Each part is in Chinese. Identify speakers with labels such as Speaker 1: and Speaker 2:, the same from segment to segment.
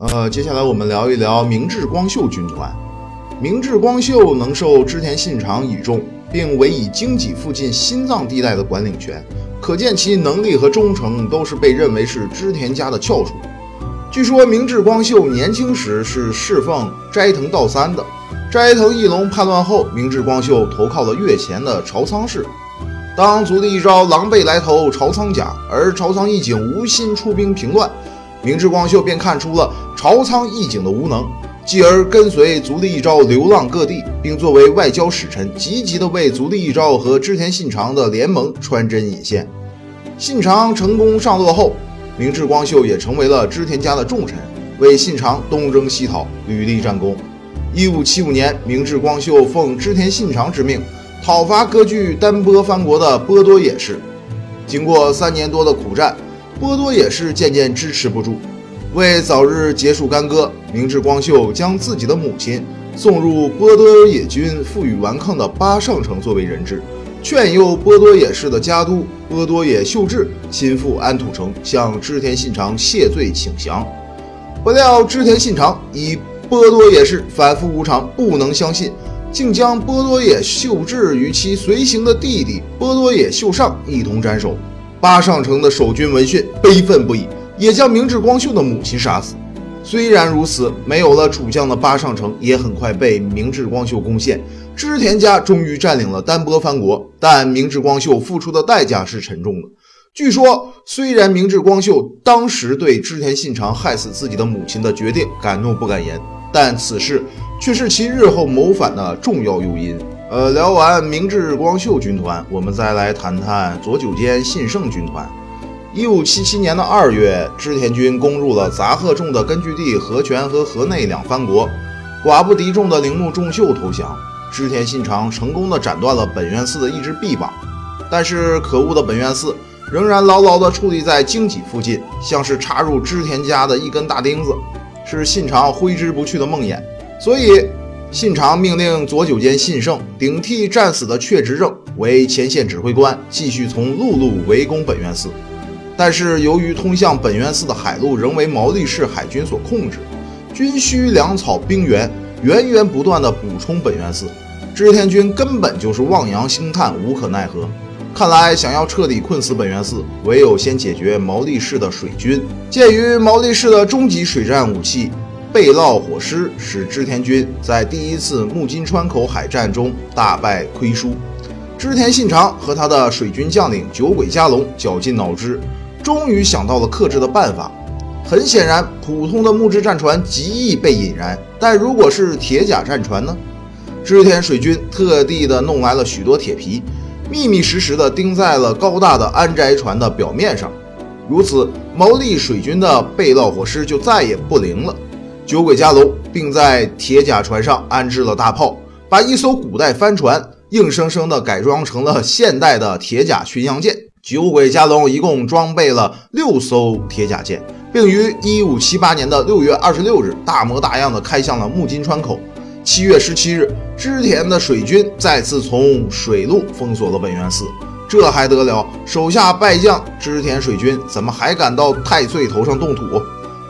Speaker 1: 呃，接下来我们聊一聊明治光秀军团。明治光秀能受织田信长倚重，并委以京畿附近心脏地带的管领权，可见其能力和忠诚都是被认为是织田家的翘楚。据说明治光秀年轻时是侍奉斋藤道三的。斋藤义龙叛乱后，明治光秀投靠了越前的朝仓氏。当足利义昭狼狈来投朝仓家，而朝仓义景无心出兵平乱，明治光秀便看出了朝仓义景的无能，继而跟随足利义昭流浪各地，并作为外交使臣，积极地为足利义昭和织田信长的联盟穿针引线。信长成功上洛后，明治光秀也成为了织田家的重臣，为信长东征西讨，屡立战功。一五七五年，明治光秀奉织田信长之命，讨伐割据丹波藩国的波多野氏。经过三年多的苦战，波多野氏渐渐支持不住。为早日结束干戈，明智光秀将自己的母亲送入波多野军负隅顽抗的八上城作为人质，劝诱波多野氏的家督波多野秀治亲赴安土城向织田信长谢罪请降。不料织田信长以波多野氏反复无常，不能相信，竟将波多野秀治与其随行的弟弟波多野秀尚一同斩首。八上城的守军闻讯悲愤不已，也将明治光秀的母亲杀死。虽然如此，没有了主将的八上城也很快被明治光秀攻陷，织田家终于占领了丹波藩国。但明治光秀付出的代价是沉重的。据说，虽然明治光秀当时对织田信长害死自己的母亲的决定敢怒不敢言。但此事却是其日后谋反的重要诱因。呃，聊完明治光秀军团，我们再来谈谈佐久间信胜军团。一五七七年的二月，织田军攻入了杂贺众的根据地和泉和河内两藩国，寡不敌众的铃木重秀投降，织田信长成功的斩断了本愿寺的一只臂膀。但是可恶的本愿寺仍然牢牢地矗立在京畿附近，像是插入织田家的一根大钉子。是信长挥之不去的梦魇，所以信长命令佐久间信胜顶替战死的阙执政为前线指挥官，继续从陆路围攻本愿寺。但是由于通向本愿寺的海路仍为毛利氏海军所控制，军需粮草兵源源源不断的补充本愿寺，织田军根本就是望洋兴叹，无可奈何。看来，想要彻底困死本愿寺，唯有先解决毛利氏的水军。鉴于毛利氏的终极水战武器贝烙火狮，使织田军在第一次木津川口海战中大败亏输。织田信长和他的水军将领酒鬼加隆绞尽脑汁，终于想到了克制的办法。很显然，普通的木质战船极易被引燃，但如果是铁甲战船呢？织田水军特地的弄来了许多铁皮。密密实实地钉在了高大的安宅船的表面上，如此毛利水军的贝烙火狮就再也不灵了。酒鬼加隆并在铁甲船上安置了大炮，把一艘古代帆船硬生生地改装成了现代的铁甲巡洋舰。酒鬼加隆一共装备了六艘铁甲舰，并于一五七八年的六月二十六日大模大样地开向了木津川口。七月十七日，织田的水军再次从水路封锁了本愿寺，这还得了？手下败将织田水军怎么还敢到太岁头上动土？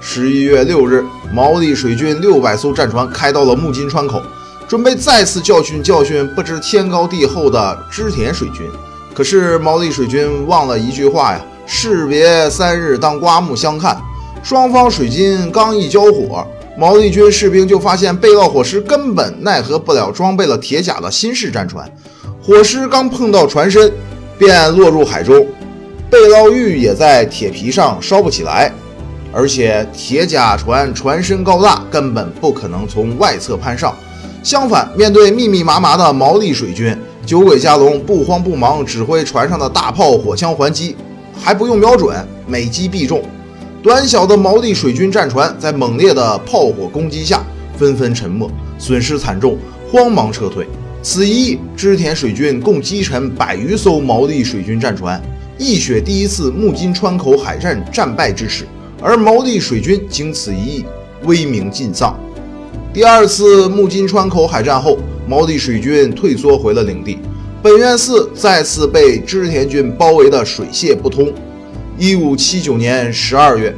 Speaker 1: 十一月六日，毛利水军六百艘战船开到了木津川口，准备再次教训教训不知天高地厚的织田水军。可是毛利水军忘了一句话呀：“士别三日，当刮目相看。”双方水军刚一交火。毛利军士兵就发现贝烙火狮根本奈何不了装备了铁甲的新式战船，火狮刚碰到船身，便落入海中。贝烙玉也在铁皮上烧不起来，而且铁甲船船身高大，根本不可能从外侧攀上。相反，面对密密麻麻的毛利水军，酒鬼加隆不慌不忙指挥船上的大炮火枪还击，还不用瞄准，每击必中。短小的毛利水军战船在猛烈的炮火攻击下纷纷沉没，损失惨重，慌忙撤退。此役，织田水军共击沉百余艘毛利水军战船，一雪第一次木津川口海战战败之耻。而毛利水军经此一役，威名尽丧。第二次木津川口海战后，毛利水军退缩回了领地，本愿寺再次被织田军包围的水泄不通。一五七九年十二月，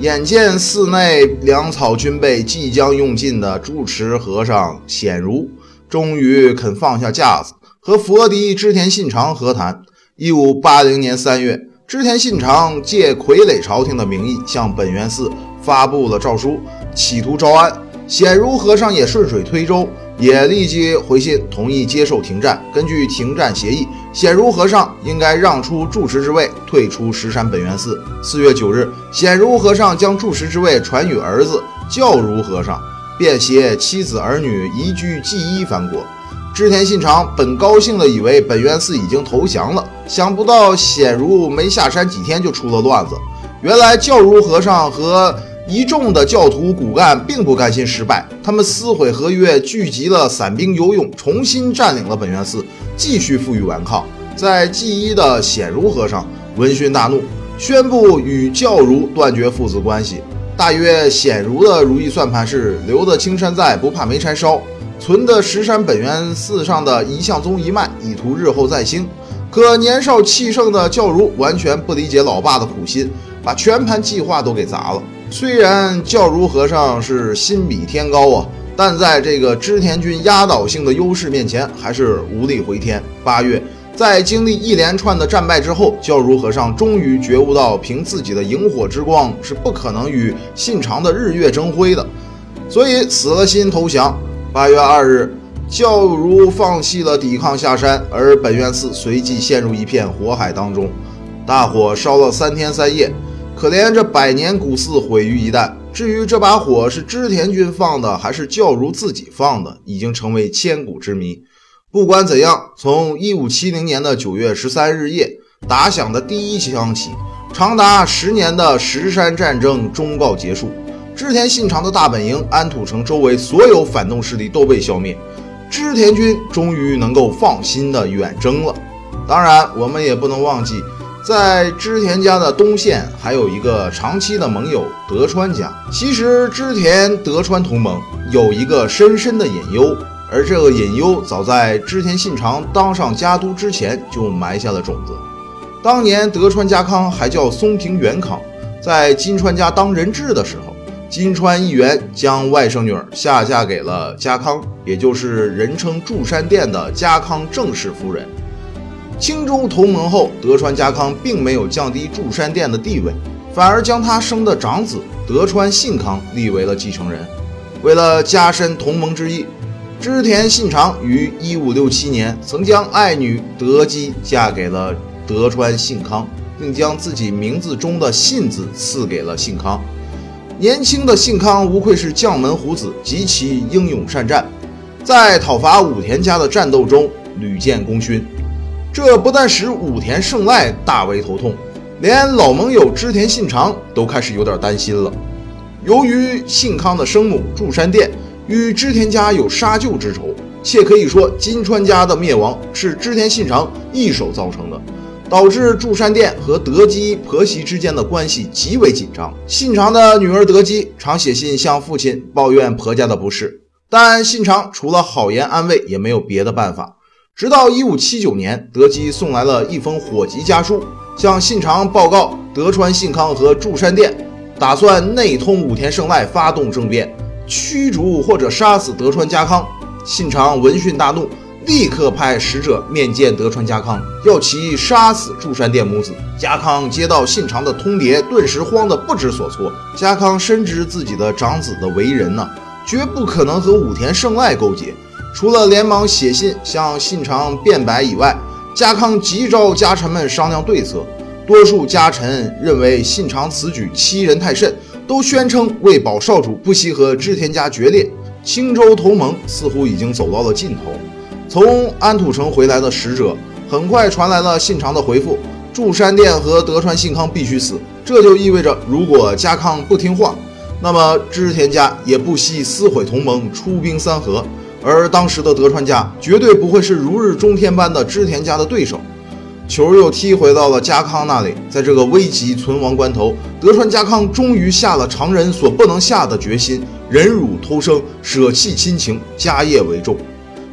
Speaker 1: 眼见寺内粮草军备即将用尽的住持和尚显如，终于肯放下架子，和佛敌织田信长和谈。一五八零年三月，织田信长借傀儡朝廷的名义向本愿寺发布了诏书，企图招安。显如和尚也顺水推舟。也立即回信同意接受停战。根据停战协议，显如和尚应该让出住持之位，退出石山本愿寺。四月九日，显如和尚将住持之位传与儿子教如和尚，便携妻子儿女移居纪伊藩国。织田信长本高兴的以为本愿寺已经投降了，想不到显如没下山几天就出了乱子。原来教如和尚和一众的教徒骨干并不甘心失败，他们撕毁合约，聚集了散兵游勇，重新占领了本愿寺，继续负隅顽抗。在纪伊的显如和尚闻讯大怒，宣布与教儒断绝父子关系。大约显如的如意算盘是留得青山在，不怕没柴烧，存的石山本愿寺上的一向宗一脉，以图日后再兴。可年少气盛的教儒完全不理解老爸的苦心，把全盘计划都给砸了。虽然教如和尚是心比天高啊，但在这个织田军压倒性的优势面前，还是无力回天。八月，在经历一连串的战败之后，教如和尚终于觉悟到，凭自己的萤火之光是不可能与信长的日月争辉的，所以死了心投降。八月二日，教如放弃了抵抗下山，而本愿寺随即陷入一片火海当中，大火烧了三天三夜。可怜这百年古寺毁于一旦。至于这把火是织田军放的，还是教儒自己放的，已经成为千古之谜。不管怎样，从一五七零年的九月十三日夜打响的第一枪起，长达十年的石山战争终告结束。织田信长的大本营安土城周围所有反动势力都被消灭，织田军终于能够放心的远征了。当然，我们也不能忘记。在织田家的东线，还有一个长期的盟友德川家。其实织田德川同盟有一个深深的隐忧，而这个隐忧早在织田信长当上家督之前就埋下了种子。当年德川家康还叫松平元康，在金川家当人质的时候，金川义元将外甥女儿下嫁给了家康，也就是人称祝山殿的家康正室夫人。青州同盟后，德川家康并没有降低祝山殿的地位，反而将他生的长子德川信康立为了继承人。为了加深同盟之意，织田信长于一五六七年曾将爱女德姬嫁给了德川信康，并将自己名字中的信字赐给了信康。年轻的信康无愧是将门虎子，极其英勇善战，在讨伐武田家的战斗中屡建功勋。这不但使武田胜赖大为头痛，连老盟友织田信长都开始有点担心了。由于信康的生母祝山殿与织田家有杀舅之仇，且可以说金川家的灭亡是织田信长一手造成的，导致祝山殿和德基婆媳之间的关系极为紧张。信长的女儿德基常写信向父亲抱怨婆家的不是，但信长除了好言安慰，也没有别的办法。直到一五七九年，德基送来了一封火急家书，向信长报告德川信康和祝山殿打算内通武田胜赖，发动政变，驱逐或者杀死德川家康。信长闻讯大怒，立刻派使者面见德川家康，要其杀死祝山殿母子。家康接到信长的通牒，顿时慌得不知所措。家康深知自己的长子的为人呢，绝不可能和武田胜赖勾结。除了连忙写信向信长辩白以外，家康急召家臣们商量对策。多数家臣认为信长此举欺人太甚，都宣称为保少主，不惜和织田家决裂。青州同盟似乎已经走到了尽头。从安土城回来的使者很快传来了信长的回复：祝山殿和德川信康必须死。这就意味着，如果家康不听话，那么织田家也不惜撕毁同盟，出兵三河。而当时的德川家绝对不会是如日中天般的织田家的对手，球又踢回到了家康那里。在这个危急存亡关头，德川家康终于下了常人所不能下的决心，忍辱偷生，舍弃亲情，家业为重。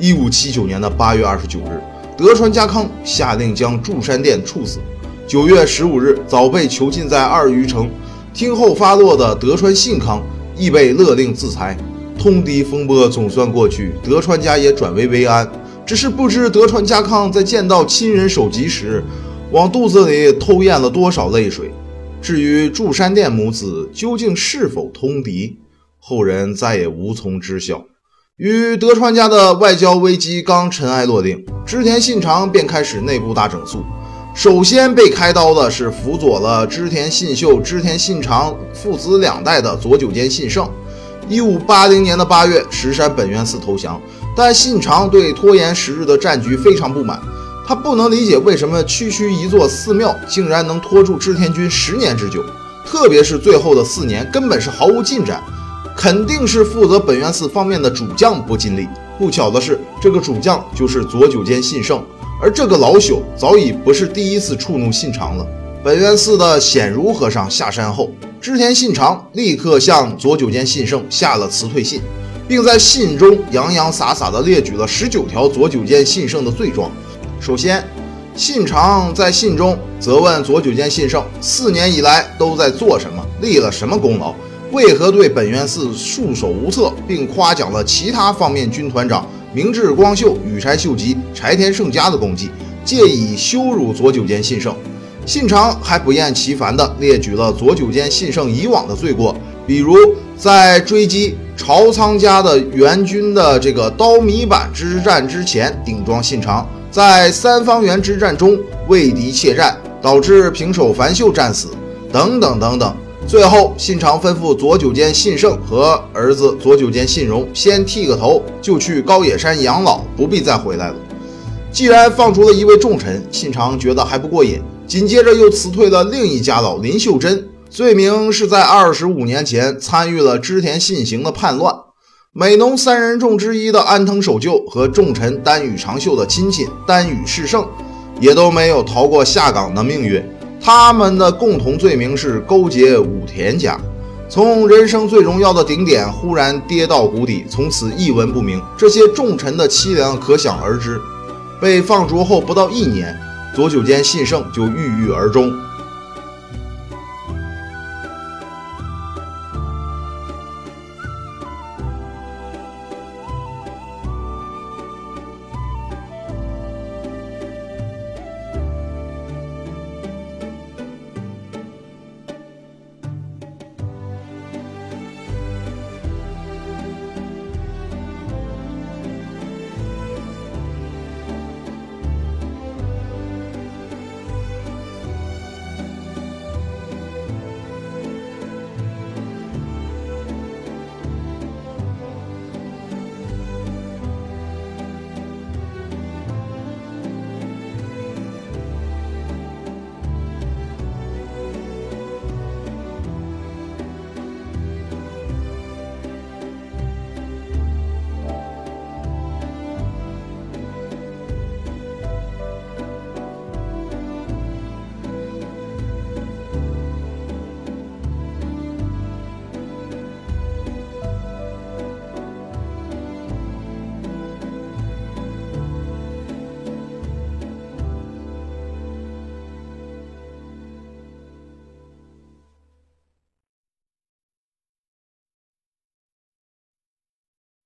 Speaker 1: 一五七九年的八月二十九日，德川家康下令将祝山殿处死。九月十五日，早被囚禁在二余城。听后发落的德川信康亦被勒令自裁。通敌风波总算过去，德川家也转危为安。只是不知德川家康在见到亲人首级时，往肚子里偷咽了多少泪水。至于祝山殿母子究竟是否通敌，后人再也无从知晓。与德川家的外交危机刚尘埃落定，织田信长便开始内部大整肃。首先被开刀的是辅佐了织田信秀、织田信长父子两代的佐久间信胜。一五八零年的八月，石山本愿寺投降，但信长对拖延时日的战局非常不满。他不能理解为什么区区一座寺庙竟然能拖住织田军十年之久，特别是最后的四年根本是毫无进展。肯定是负责本愿寺方面的主将不尽力。不巧的是，这个主将就是佐久间信胜，而这个老朽早已不是第一次触怒信长了。本愿寺的显如和尚下山后，织田信长立刻向佐久间信胜下了辞退信，并在信中洋洋洒洒地列举了十九条佐久间信胜的罪状。首先，信长在信中责问佐久间信胜四年以来都在做什么，立了什么功劳。为何对本愿寺束手无策，并夸奖了其他方面军团长明智光秀、羽柴秀吉、柴田胜家的功绩，借以羞辱佐久间信胜？信长还不厌其烦地列举了佐久间信胜以往的罪过，比如在追击朝仓家的援军的这个刀米坂之战之前顶撞信长，在三方原之战中为敌怯战，导致平手繁秀战死，等等等等。最后，信长吩咐佐久间信胜和儿子佐久间信荣先剃个头，就去高野山养老，不必再回来了。既然放出了一位重臣，信长觉得还不过瘾，紧接着又辞退了另一家老林秀珍，罪名是在二十五年前参与了织田信行的叛乱。美浓三人众之一的安藤守旧和重臣丹羽长秀的亲戚丹羽士胜，也都没有逃过下岗的命运。他们的共同罪名是勾结武田家，从人生最荣耀的顶点忽然跌到谷底，从此一文不名。这些重臣的凄凉可想而知。被放逐后不到一年，左久间信胜就郁郁而终。